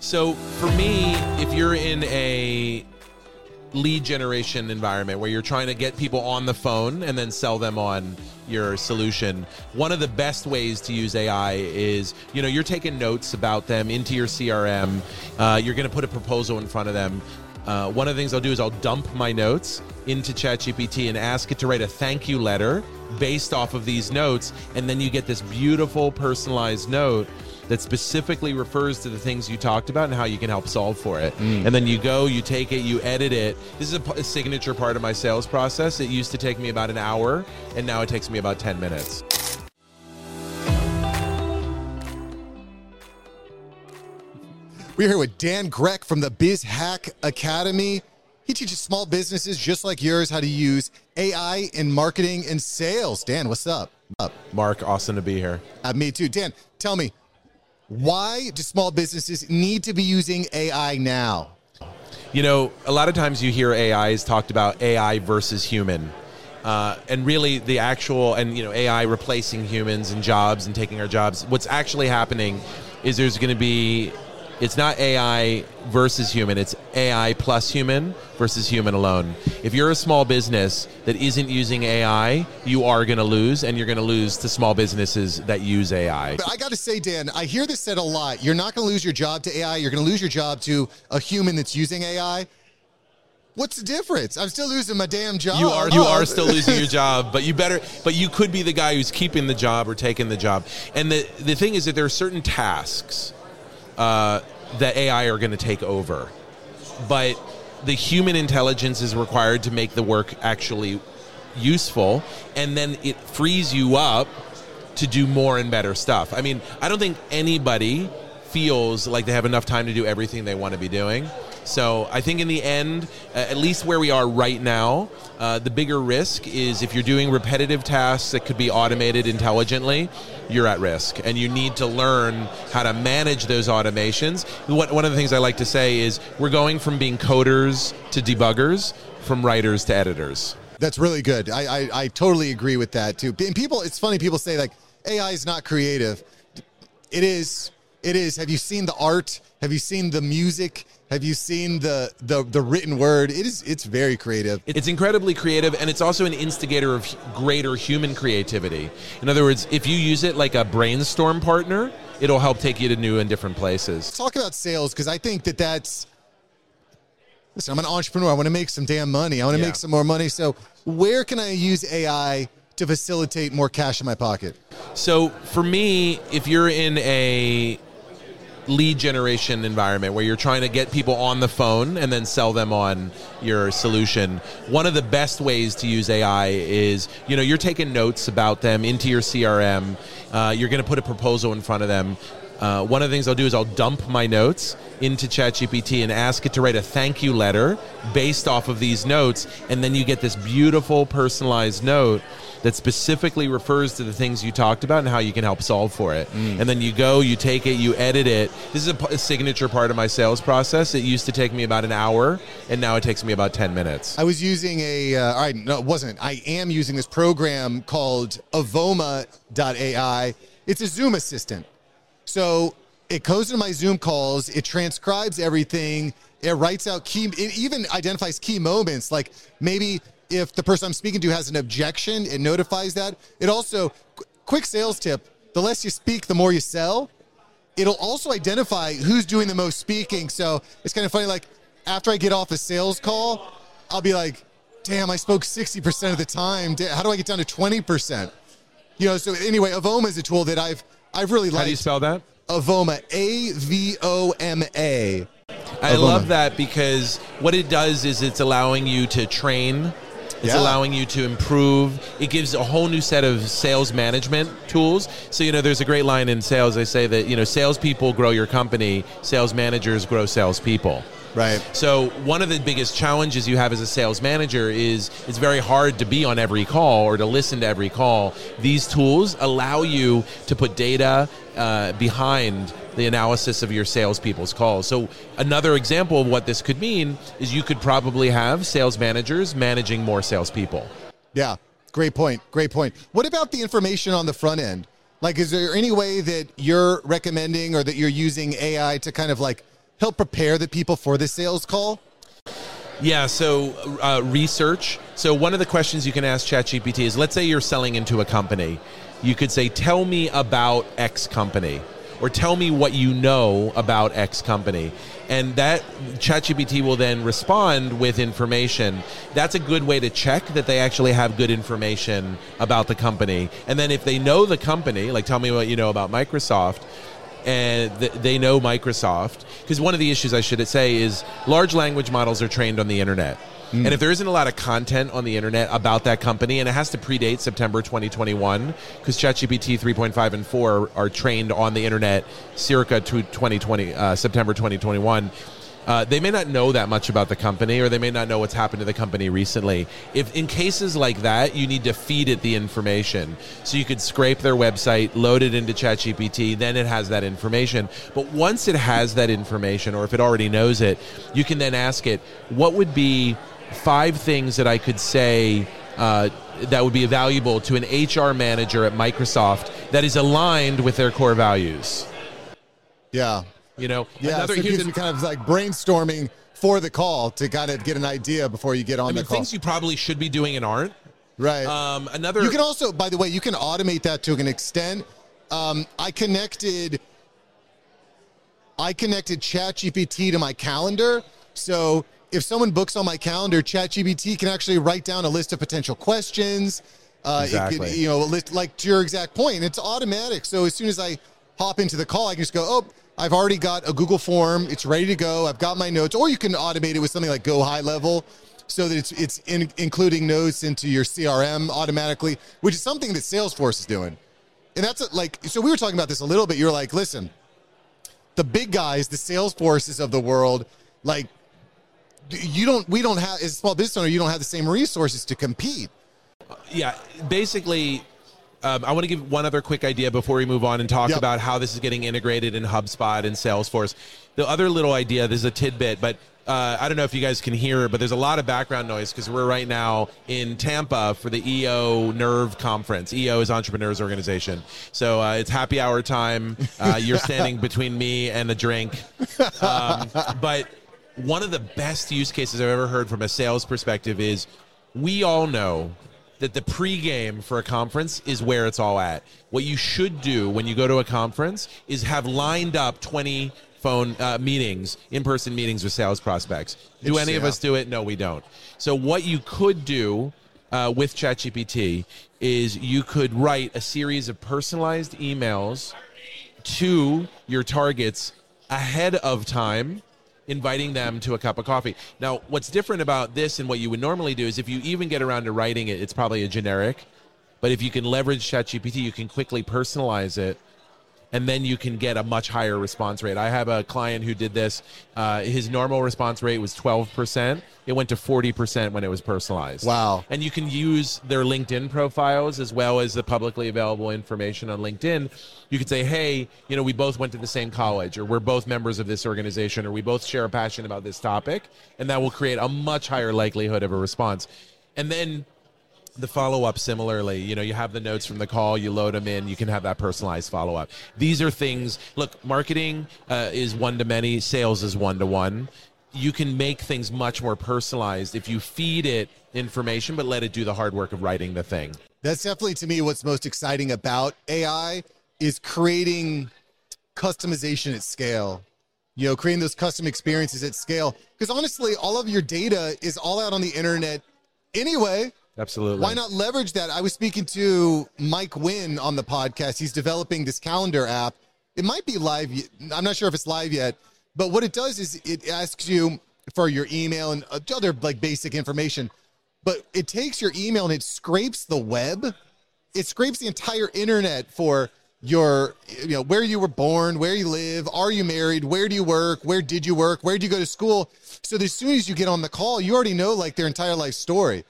So for me, if you're in a lead generation environment where you're trying to get people on the phone and then sell them on your solution, one of the best ways to use AI is you know you're taking notes about them into your CRM. Uh, you're going to put a proposal in front of them. Uh, one of the things I'll do is I'll dump my notes into ChatGPT and ask it to write a thank you letter based off of these notes, and then you get this beautiful personalized note that specifically refers to the things you talked about and how you can help solve for it. And then you go, you take it, you edit it. This is a, p- a signature part of my sales process. It used to take me about an hour, and now it takes me about 10 minutes. We're here with Dan Grech from the BizHack Academy. He teaches small businesses just like yours how to use AI in marketing and sales. Dan, what's up? Up. Mark, awesome to be here. Uh, me too. Dan, tell me, why do small businesses need to be using AI now? You know, a lot of times you hear AI is talked about AI versus human. Uh, and really, the actual, and you know, AI replacing humans and jobs and taking our jobs. What's actually happening is there's going to be, it's not AI versus human, it's AI plus human versus human alone. If you're a small business that isn't using AI, you are going to lose, and you're going to lose to small businesses that use AI. But I got to say, Dan, I hear this said a lot. You're not going to lose your job to AI. You're going to lose your job to a human that's using AI. What's the difference? I'm still losing my damn job. You are you are still losing your job, but you better but you could be the guy who's keeping the job or taking the job. And the the thing is that there are certain tasks uh, that AI are going to take over, but the human intelligence is required to make the work actually useful, and then it frees you up to do more and better stuff. I mean, I don't think anybody feels like they have enough time to do everything they want to be doing. So I think in the end, uh, at least where we are right now, uh, the bigger risk is if you're doing repetitive tasks that could be automated intelligently, you're at risk, and you need to learn how to manage those automations. What, one of the things I like to say is we're going from being coders to debuggers, from writers to editors. That's really good. I, I, I totally agree with that too. And people, it's funny, people say like AI is not creative. It is. It is. Have you seen the art? Have you seen the music? Have you seen the the the written word? It is. It's very creative. It's incredibly creative, and it's also an instigator of greater human creativity. In other words, if you use it like a brainstorm partner, it'll help take you to new and different places. Talk about sales because I think that that's. Listen, I'm an entrepreneur. I want to make some damn money. I want to Yeah. make some more money. So, where can I use AI to facilitate more cash in my pocket? So for me, if you're in a lead generation environment where you're trying to get people on the phone and then sell them on your solution. One of the best ways to use ai is you know you're taking notes about them into your crm uh, you're going to put a proposal in front of them. Uh, one of the things I'll do is I'll dump my notes into ChatGPT and ask it to write a thank you letter based off of these notes, and then you get this beautiful personalized note that specifically refers to the things you talked about and how you can help solve for it. And then you go, you take it, you edit it. This is a signature part of my sales process. It used to take me about an hour, and now it takes me about 10 minutes. I was using a, uh, all right, no, it wasn't. I am using this program called Avoma.ai. It's a Zoom assistant. So it goes into my Zoom calls, it transcribes everything, it writes out key, it even identifies key moments. Like maybe if the person I'm speaking to has an objection, it notifies that. It also, qu- quick sales tip the less you speak, the more you sell it'll also identify who's doing the most speaking. So it's kind of funny. Like after I get off a sales call, I'll be like, "Damn, I spoke sixty percent of the time. How do I get down to twenty percent?" You know. So anyway, Avoma is a tool that I've I've really liked. How do you spell that? Avoma, A V O M A. I Avoma. love that because what it does is it's allowing you to train. It's Yeah. allowing you to improve. It gives a whole new set of sales management tools. So, you know, there's a great line in sales. They say that, you know, salespeople grow your company, sales managers grow salespeople. Right. So one of the biggest challenges you have as a sales manager is it's very hard to be on every call or to listen to every call. These tools allow you to put data uh, behind the analysis of your salespeople's calls. So another example of what this could mean is you could probably have sales managers managing more salespeople. Yeah. Great point. Great point. What about the information on the front end? Like, is there any way that you're recommending or that you're using AI to kind of like help prepare the people for the sales call? Yeah, so uh, research. So one of the questions you can ask ChatGPT is let's say you're selling into a company. You could say, Tell me about X company, or tell me what you know about X company. And that ChatGPT will then respond with information. That's a good way to check that they actually have good information about the company. And then if they know the company, like tell me what you know about Microsoft, and th- they know Microsoft. Because one of the issues I should say is large language models are trained on the internet. And if there isn't a lot of content on the internet about that company, and it has to predate September 2021, because ChatGPT 3.5 and 4 are trained on the internet circa to 2020, uh, September 2021. Uh, they may not know that much about the company, or they may not know what's happened to the company recently. If in cases like that, you need to feed it the information, so you could scrape their website, load it into ChatGPT, then it has that information. But once it has that information, or if it already knows it, you can then ask it, "What would be five things that I could say?" Uh, that would be valuable to an HR manager at Microsoft that is aligned with their core values. Yeah. You know, Yeah. another so it here's gives an- you kind of like brainstorming for the call to kind of get an idea before you get on I mean, the call. things you probably should be doing and aren't. right. Um, another. You can also, by the way, you can automate that to an extent. Um, I connected, I connected ChatGPT to my calendar, so if someone books on my calendar, ChatGPT can actually write down a list of potential questions. Uh, It Exactly. you know, list, like to your exact point, it's automatic. So as soon as I hop into the call, I can just go, oh, I've already got a Google form. It's ready to go. I've got my notes. Or you can automate it with something like Go High Level so that it's it's in, including notes into your CRM automatically, which is something that Salesforce is doing. And that's a, like so we were talking about this a little bit. You're like, listen, the big guys, the Salesforces of the world, like you don't we don't have as a small business owner, you don't have the same resources to compete. yeah, basically, um, I want to give one other quick idea before we move on and talk Yep. about how this is getting integrated in HubSpot and Salesforce. The other little idea, this is a tidbit, but uh, I don't know if you guys can hear, but there's a lot of background noise because we're right now in Tampa for the EO Nerve Conference. EO is Entrepreneurs Organization, so uh, it's happy hour time. Uh, you're standing between me and a drink, um, but one of the best use cases I've ever heard from a sales perspective is we all know that the pregame for a conference is where it's all at. What you should do when you go to a conference is have lined up 20 phone uh, meetings, in person meetings with sales prospects. Do any of us do it? No, we don't. So, what you could do uh, with ChatGPT is you could write a series of personalized emails to your targets ahead of time inviting them to a cup of coffee. Now, what's different about this and what you would normally do is if you even get around to writing it, it's probably a generic. But if you can leverage ChatGPT, you can quickly personalize it and then you can get a much higher response rate. I have a client who did this. Uh, his normal response rate was 12%. It went to 40% when it was personalized. Wow. And you can use their LinkedIn profiles as well as the publicly available information on LinkedIn. You could say, hey, you know, we both went to the same college, or we're both members of this organization, or we both share a passion about this topic. And that will create a much higher likelihood of a response. And then the follow up similarly you know you have the notes from the call you load them in you can have that personalized follow up these are things look marketing uh, is one to many sales is one to one you can make things much more personalized if you feed it information but let it do the hard work of writing the thing That's definitely to me what's most exciting about AI is creating customization at scale. You know, creating those custom experiences at scale. Because honestly, all of your data is all out on the internet anyway. Absolutely Why not leverage that? I was speaking to Mike Wynn on the podcast. He's developing this calendar app. It might be live. I'm not sure if it's live yet, but what it does is it asks you for your email and uh, other like basic information. But it takes your email and it scrapes the web. It scrapes the entire internet for your, you know, where you were born, where you live, are you married, where do you work, where did you work, where did you go to school. So as soon as you get on the call, you already know like their entire life story.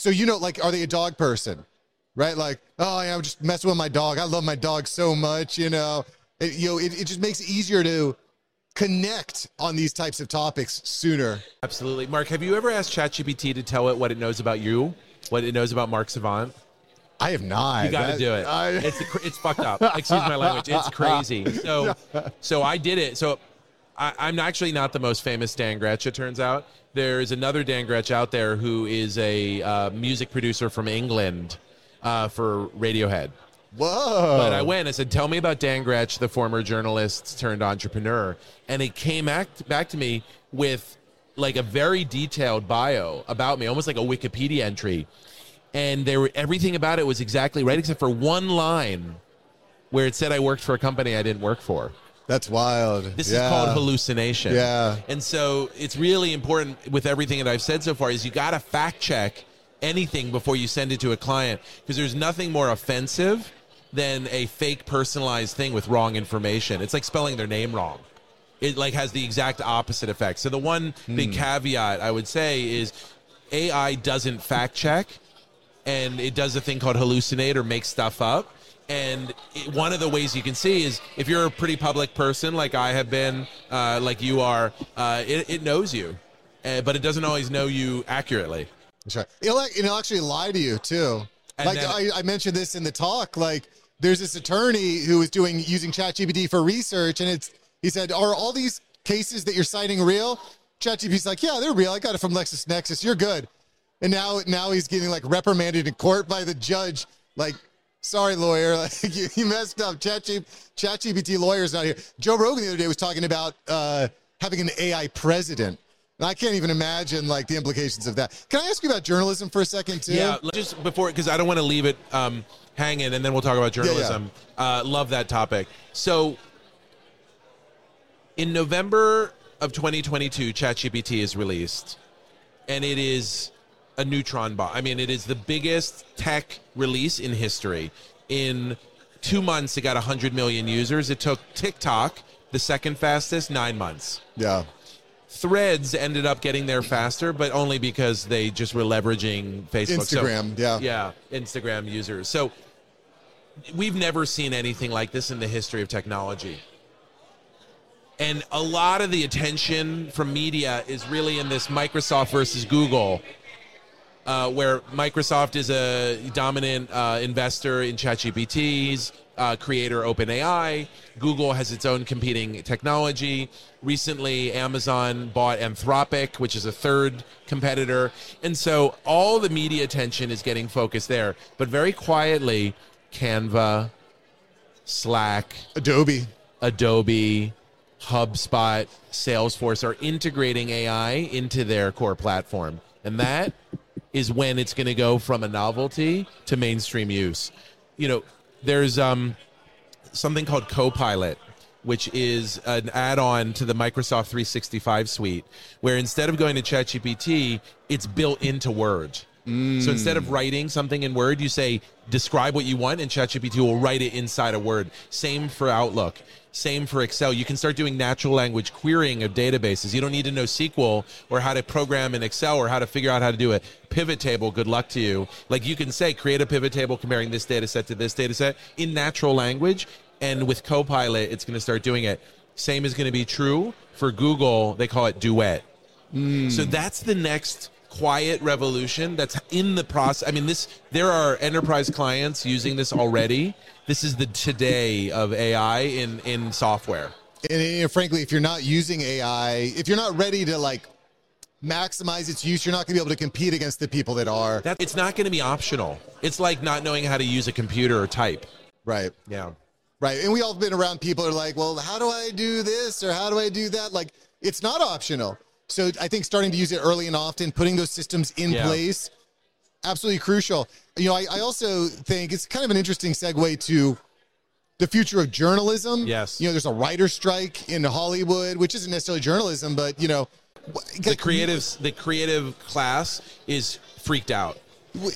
So you know, like, are they a dog person? Right? Like, oh yeah, I'm just messing with my dog. I love my dog so much, you know. It, you know, it, it just makes it easier to connect on these types of topics sooner. absolutely mark have you ever asked chatgpt to tell it what it knows about you what it knows about mark savant I have not. You got to do it. I- it's it's fucked up. Excuse my language. It's crazy. So so I did it. So I, I'm actually not the most famous Dan Grech. It turns out there's another Dan Grech out there who is a uh, music producer from England uh, for Radiohead. Whoa. But I went I said, "Tell me about Dan Grech, the former journalist turned entrepreneur," and it came back back to me with like a very detailed bio about me, almost like a Wikipedia entry, and there were everything about it was exactly right except for one line where it said I worked for a company I didn't work for. That's wild. This Yeah. is called hallucination. Yeah. And so it's really important with everything that I've said so far is you got to fact check anything before you send it to a client because there's nothing more offensive than a fake personalized thing with wrong information. It's like spelling their name wrong. It like has the exact opposite effect. So the one hmm. big caveat I would say is AI doesn't fact check and it does a thing called hallucinate or make stuff up. And it, one of the ways you can see is if you're a pretty public person, like I have been, uh, like you are, uh, it, it knows you, uh, but it doesn't always know you accurately. That's right. It'll, it'll actually lie to you too. And like then- I, I mentioned this in the talk. Like there's this attorney who was doing using ChatGPT for research, and it's he said, "Are all these cases that you're citing real?" ChatGPT's like, "Yeah, they're real. I got it from LexisNexis. You're good." And now now he's getting like reprimanded in court by the judge. Like, sorry, lawyer, like you, you messed up. ChatGPT, ChatGPT lawyer's not here. Joe Rogan the other day was talking about uh, having an AI president. And I can't even imagine like the implications of that. Can I ask you about journalism for a second too? Yeah, just before because I don't want to leave it um, hanging, and then we'll talk about yeah. journalism. Uh, love that topic. So, in November of 2022, ChatGPT is released, and it is a neutron bomb. I mean, it is the biggest tech release in history. In two months, it got 100 million users. It took TikTok, the second fastest, nine months. Yeah. Threads ended up getting there faster, but only because they just were leveraging Facebook. So- Instagram, yeah. yeah, Instagram users. So we've never seen anything like this in the history of technology. And a lot of the attention from media is really in this Microsoft versus Google, uh, where Microsoft is a dominant uh, investor in ChatGPT's uh, creator OpenAI. Google has its own competing technology. Recently, Amazon bought Anthropic, which is a third competitor. And so all the media attention is getting focused there. But very quietly, Canva, Slack, Adobe. Adobe, HubSpot, Salesforce are integrating AI into their core platform. And that is when it's going to go from a novelty to mainstream use. You know, there's um, something called Copilot, which is an add on to the Microsoft 365 suite, where instead of going to ChatGPT, it's built into Word. So instead of writing something in Word, you say, describe what you want, and ChatGPT will write it inside of Word. Same for Outlook. Same for Excel. You can start doing natural language querying of databases. You don't need to know SQL or how to program in Excel or how to figure out how to do a pivot table. Good luck to you. Like you can say, create a pivot table comparing this data set to this data set in natural language. And with Copilot, it's going to start doing it. Same is going to be true for Google. They call it Duet. Hmm. So that's the next quiet revolution that's in the process. I mean, this there are enterprise clients using this already. This is the today of AI in in software. And, and frankly, if you're not using AI, if you're not ready to like maximize its use, you're not going to be able to compete against the people that are. That it's not going to be optional. It's like not knowing how to use a computer or type. Right. Yeah. Right. And we all have been around people who are like, well, how do I do this or how do I do that? Like, it's not optional. So I think starting to use it early and often, putting those systems in Yeah. place, absolutely crucial. You know, I, I also think it's kind of an interesting segue to the future of journalism. Yes. You know, there's a writer strike in Hollywood, which isn't necessarily journalism, but, you know, The creatives the creative class is freaked out.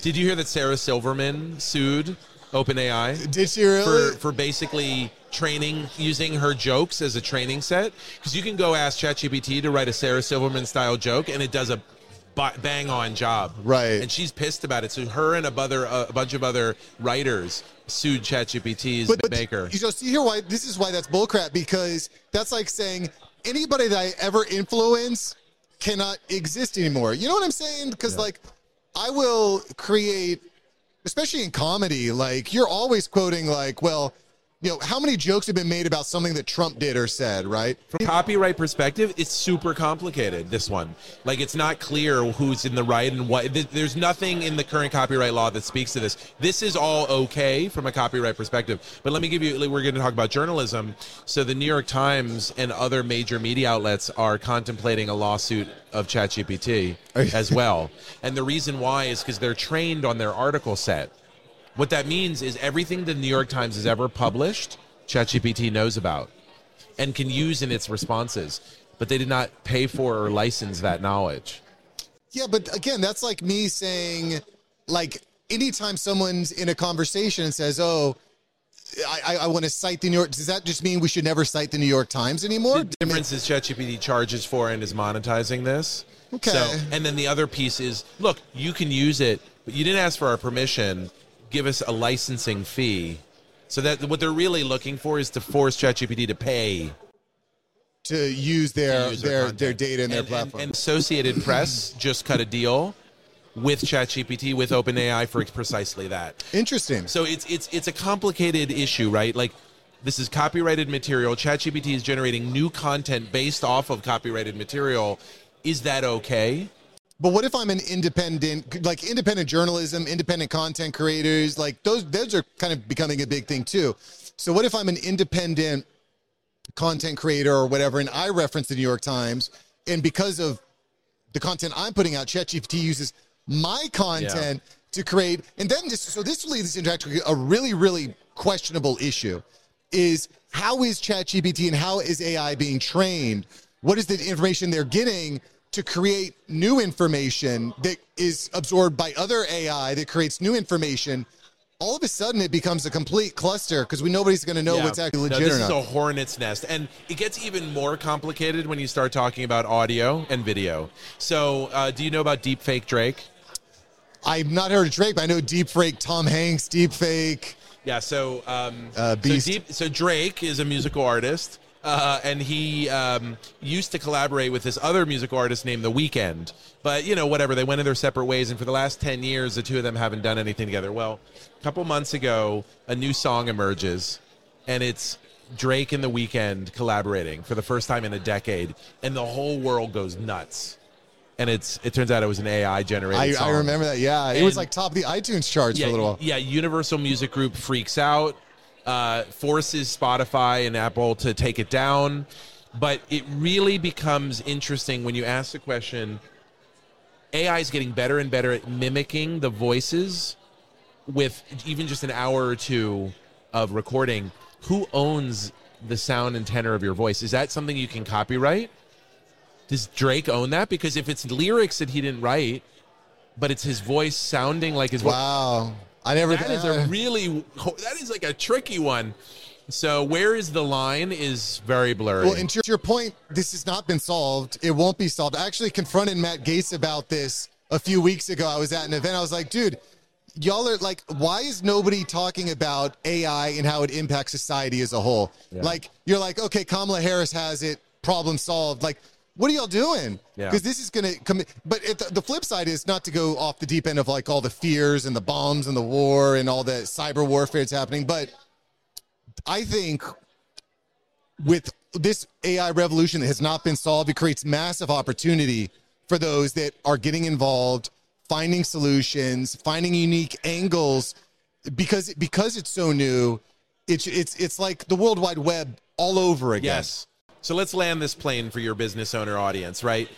Did you hear that Sarah Silverman sued OpenAI? Did she really? for for basically training using her jokes as a training set because you can go ask ChatGPT to write a Sarah Silverman style joke and it does a bang on job. Right. And she's pissed about it. So her and a, a bunch of other writers sued ChatGPT's maker. You know, see here why this is why that's bullcrap because that's like saying anybody that I ever influence cannot exist anymore. You know what I'm saying? Because like I will create, especially in comedy, like you're always quoting like, well, you know, how many jokes have been made about something that Trump did or said, right? From copyright perspective, it's super complicated. This one, like, it's not clear who's in the right and what. There's nothing in the current copyright law that speaks to this. This is all okay from a copyright perspective. But let me give you. We're going to talk about journalism. So the New York Times and other major media outlets are contemplating a lawsuit of ChatGPT as well. And the reason why is because they're trained on their article set. What that means is everything the New York Times has ever published, ChatGPT knows about and can use in its responses, but they did not pay for or license that knowledge. Yeah, but again, that's like me saying, like, anytime someone's in a conversation and says, "Oh, I, I want to cite the New York," does that just mean we should never cite the New York Times anymore? The difference is ChatGPT charges for and is monetizing this. Okay. So, and then the other piece is, look, you can use it, but you didn't ask for our permission give us a licensing fee. So that what they're really looking for is to force ChatGPT to pay to use their to use their, their, their data and, their platform. And, and Associated Press just cut a deal with ChatGPT with OpenAI for precisely that. Interesting. So it's it's it's a complicated issue, right? Like this is copyrighted material. ChatGPT is generating new content based off of copyrighted material. Is that okay? But what if I'm an independent, like independent journalism, independent content creators, like those, those are kind of becoming a big thing too. So what if I'm an independent content creator or whatever, and I reference the New York Times, and because of the content I'm putting out, ChatGPT uses my content yeah. to create, and then this, so this leads into actually a really, really questionable issue: is how is ChatGPT and how is AI being trained? What is the information they're getting? To create new information that is absorbed by other AI that creates new information, all of a sudden it becomes a complete cluster because we nobody's going to know yeah. what's actually legit no, this is a hornet's nest, and it gets even more complicated when you start talking about audio and video. So, uh, do you know about deepfake Drake? I've not heard of Drake, but I know deepfake Tom Hanks, deepfake. Yeah, so um, uh, so, deep, so Drake is a musical artist uh, and he um, used to collaborate with this other musical artist named The Weeknd. But you know, whatever, they went in their separate ways, and for the last ten years, the two of them haven't done anything together. Well, a couple months ago, a new song emerges, and it's Drake and The Weeknd collaborating for the first time in a decade, and the whole world goes nuts. And it's it turns out it was an AI generated. I, I remember that. Yeah, it was like top of the iTunes charts yeah, for a little while. Yeah, Universal Music Group freaks out uh, forces Spotify and Apple to take it down. But it really becomes interesting when you ask the question AI is getting better and better at mimicking the voices with even just an hour or two of recording. Who owns the sound and tenor of your voice? Is that something you can copyright? Does Drake own that? Because if it's lyrics that he didn't write, but it's his voice sounding like his wow. I never. That is a really that is like a tricky one. So where is the line is very blurry. Well, and to your point, this has not been solved. It won't be solved. I actually confronted Matt Gaetz about this a few weeks ago. I was at an event. I was like, dude, y'all are like, why is nobody talking about AI and how it impacts society as a whole? Yeah. Like, you're like, okay, Kamala Harris has it, problem solved. Like, what are y'all doing? Because yeah. this is going to come. But the, the, flip side is not to go off the deep end of like all the fears and the bombs and the war and all the cyber warfare that's happening. But I think with this AI revolution that has not been solved, it creates massive opportunity for those that are getting involved, finding solutions, finding unique angles. Because because it's so new, it's it's it's like the World Wide Web all over again. Yes. So let's land this plane for your business owner audience, right?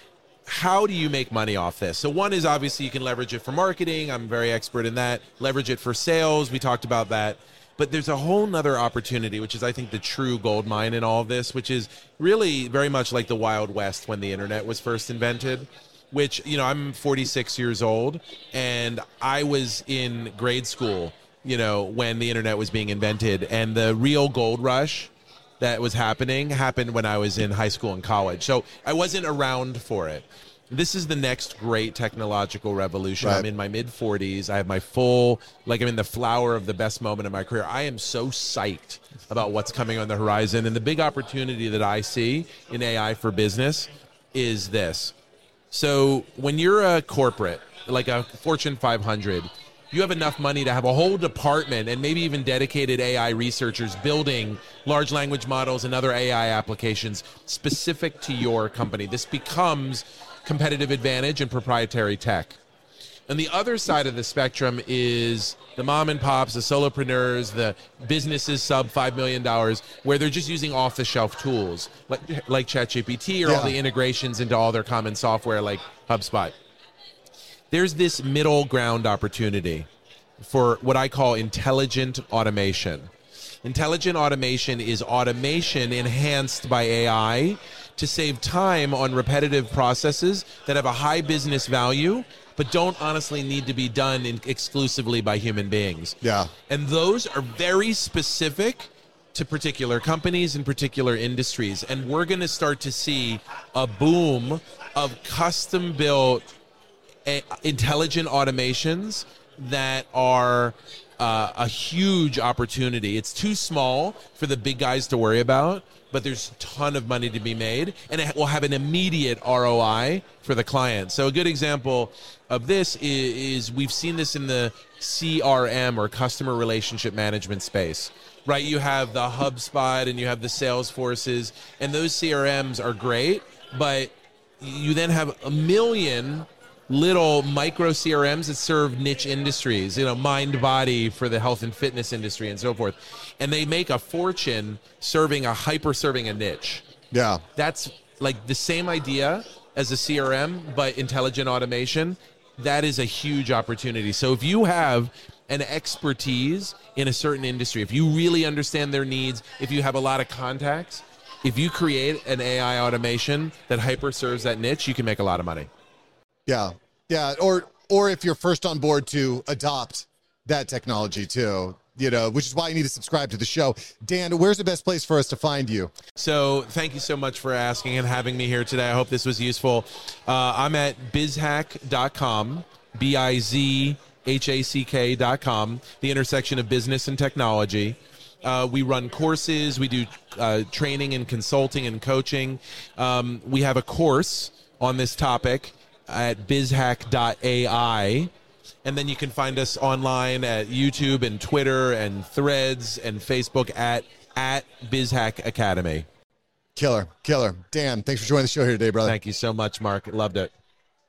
How do you make money off this? So one is obviously you can leverage it for marketing. I'm very expert in that. Leverage it for sales. We talked about that. But there's a whole nother opportunity, which is I think the true gold mine in all of this, which is really very much like the Wild West when the internet was first invented which you know i'm 46 years old and i was in grade school you know when the internet was being invented and the real gold rush that was happening happened when I was in high school and college. So I wasn't around for it. This is the next great technological revolution. Right. I'm in my mid 40s. I have my full, like, I'm in the flower of the best moment of my career. I am so psyched about what's coming on the horizon. And the big opportunity that I see in AI for business is this. So when you're a corporate, like a Fortune 500, you have enough money to have a whole department and maybe even dedicated AI researchers building large language models and other AI applications specific to your company. This becomes competitive advantage and proprietary tech. And the other side of the spectrum is the mom and pops, the solopreneurs, the businesses sub $5 million, where they're just using off the shelf tools like, like ChatGPT or Yeah. all the integrations into all their common software like HubSpot. There's this middle ground opportunity for what I call intelligent automation. Intelligent automation is automation enhanced by AI to save time on repetitive processes that have a high business value but don't honestly need to be done in, exclusively by human beings. Yeah. And those are very specific to particular companies and particular industries. And we're going to start to see a boom of custom built intelligent automations that are uh, a huge opportunity. It's too small for the big guys to worry about, but there's a ton of money to be made, and it will have an immediate ROI for the client. So a good example of this is, is we've seen this in the CRM or customer relationship management space. Right, you have the HubSpot and you have the Salesforces, and those CRMs are great, but you then have a million little micro CRMs that serve niche industries, you know, mind body for the health and fitness industry and so forth. And they make a fortune serving a hyper serving a niche. Yeah. That's like the same idea as a CRM, but intelligent automation. That is a huge opportunity. So if you have an expertise in a certain industry, if you really understand their needs, if you have a lot of contacts, if you create an AI automation that hyper serves that niche, you can make a lot of money. Yeah. Yeah. Or or if you're first on board to adopt that technology too, you know, which is why you need to subscribe to the show. Dan, where's the best place for us to find you? So thank you so much for asking and having me here today. I hope this was useful. Uh, I'm at bizhack.com, B I Z H A C K.com, the intersection of business and technology. Uh, we run courses, we do uh, training and consulting and coaching. Um, we have a course on this topic at bizhack.ai. And then you can find us online at YouTube and Twitter and Threads and Facebook at at BizHack Academy. Killer, killer. Dan, thanks for joining the show here today, brother. Thank you so much, Mark. Loved it.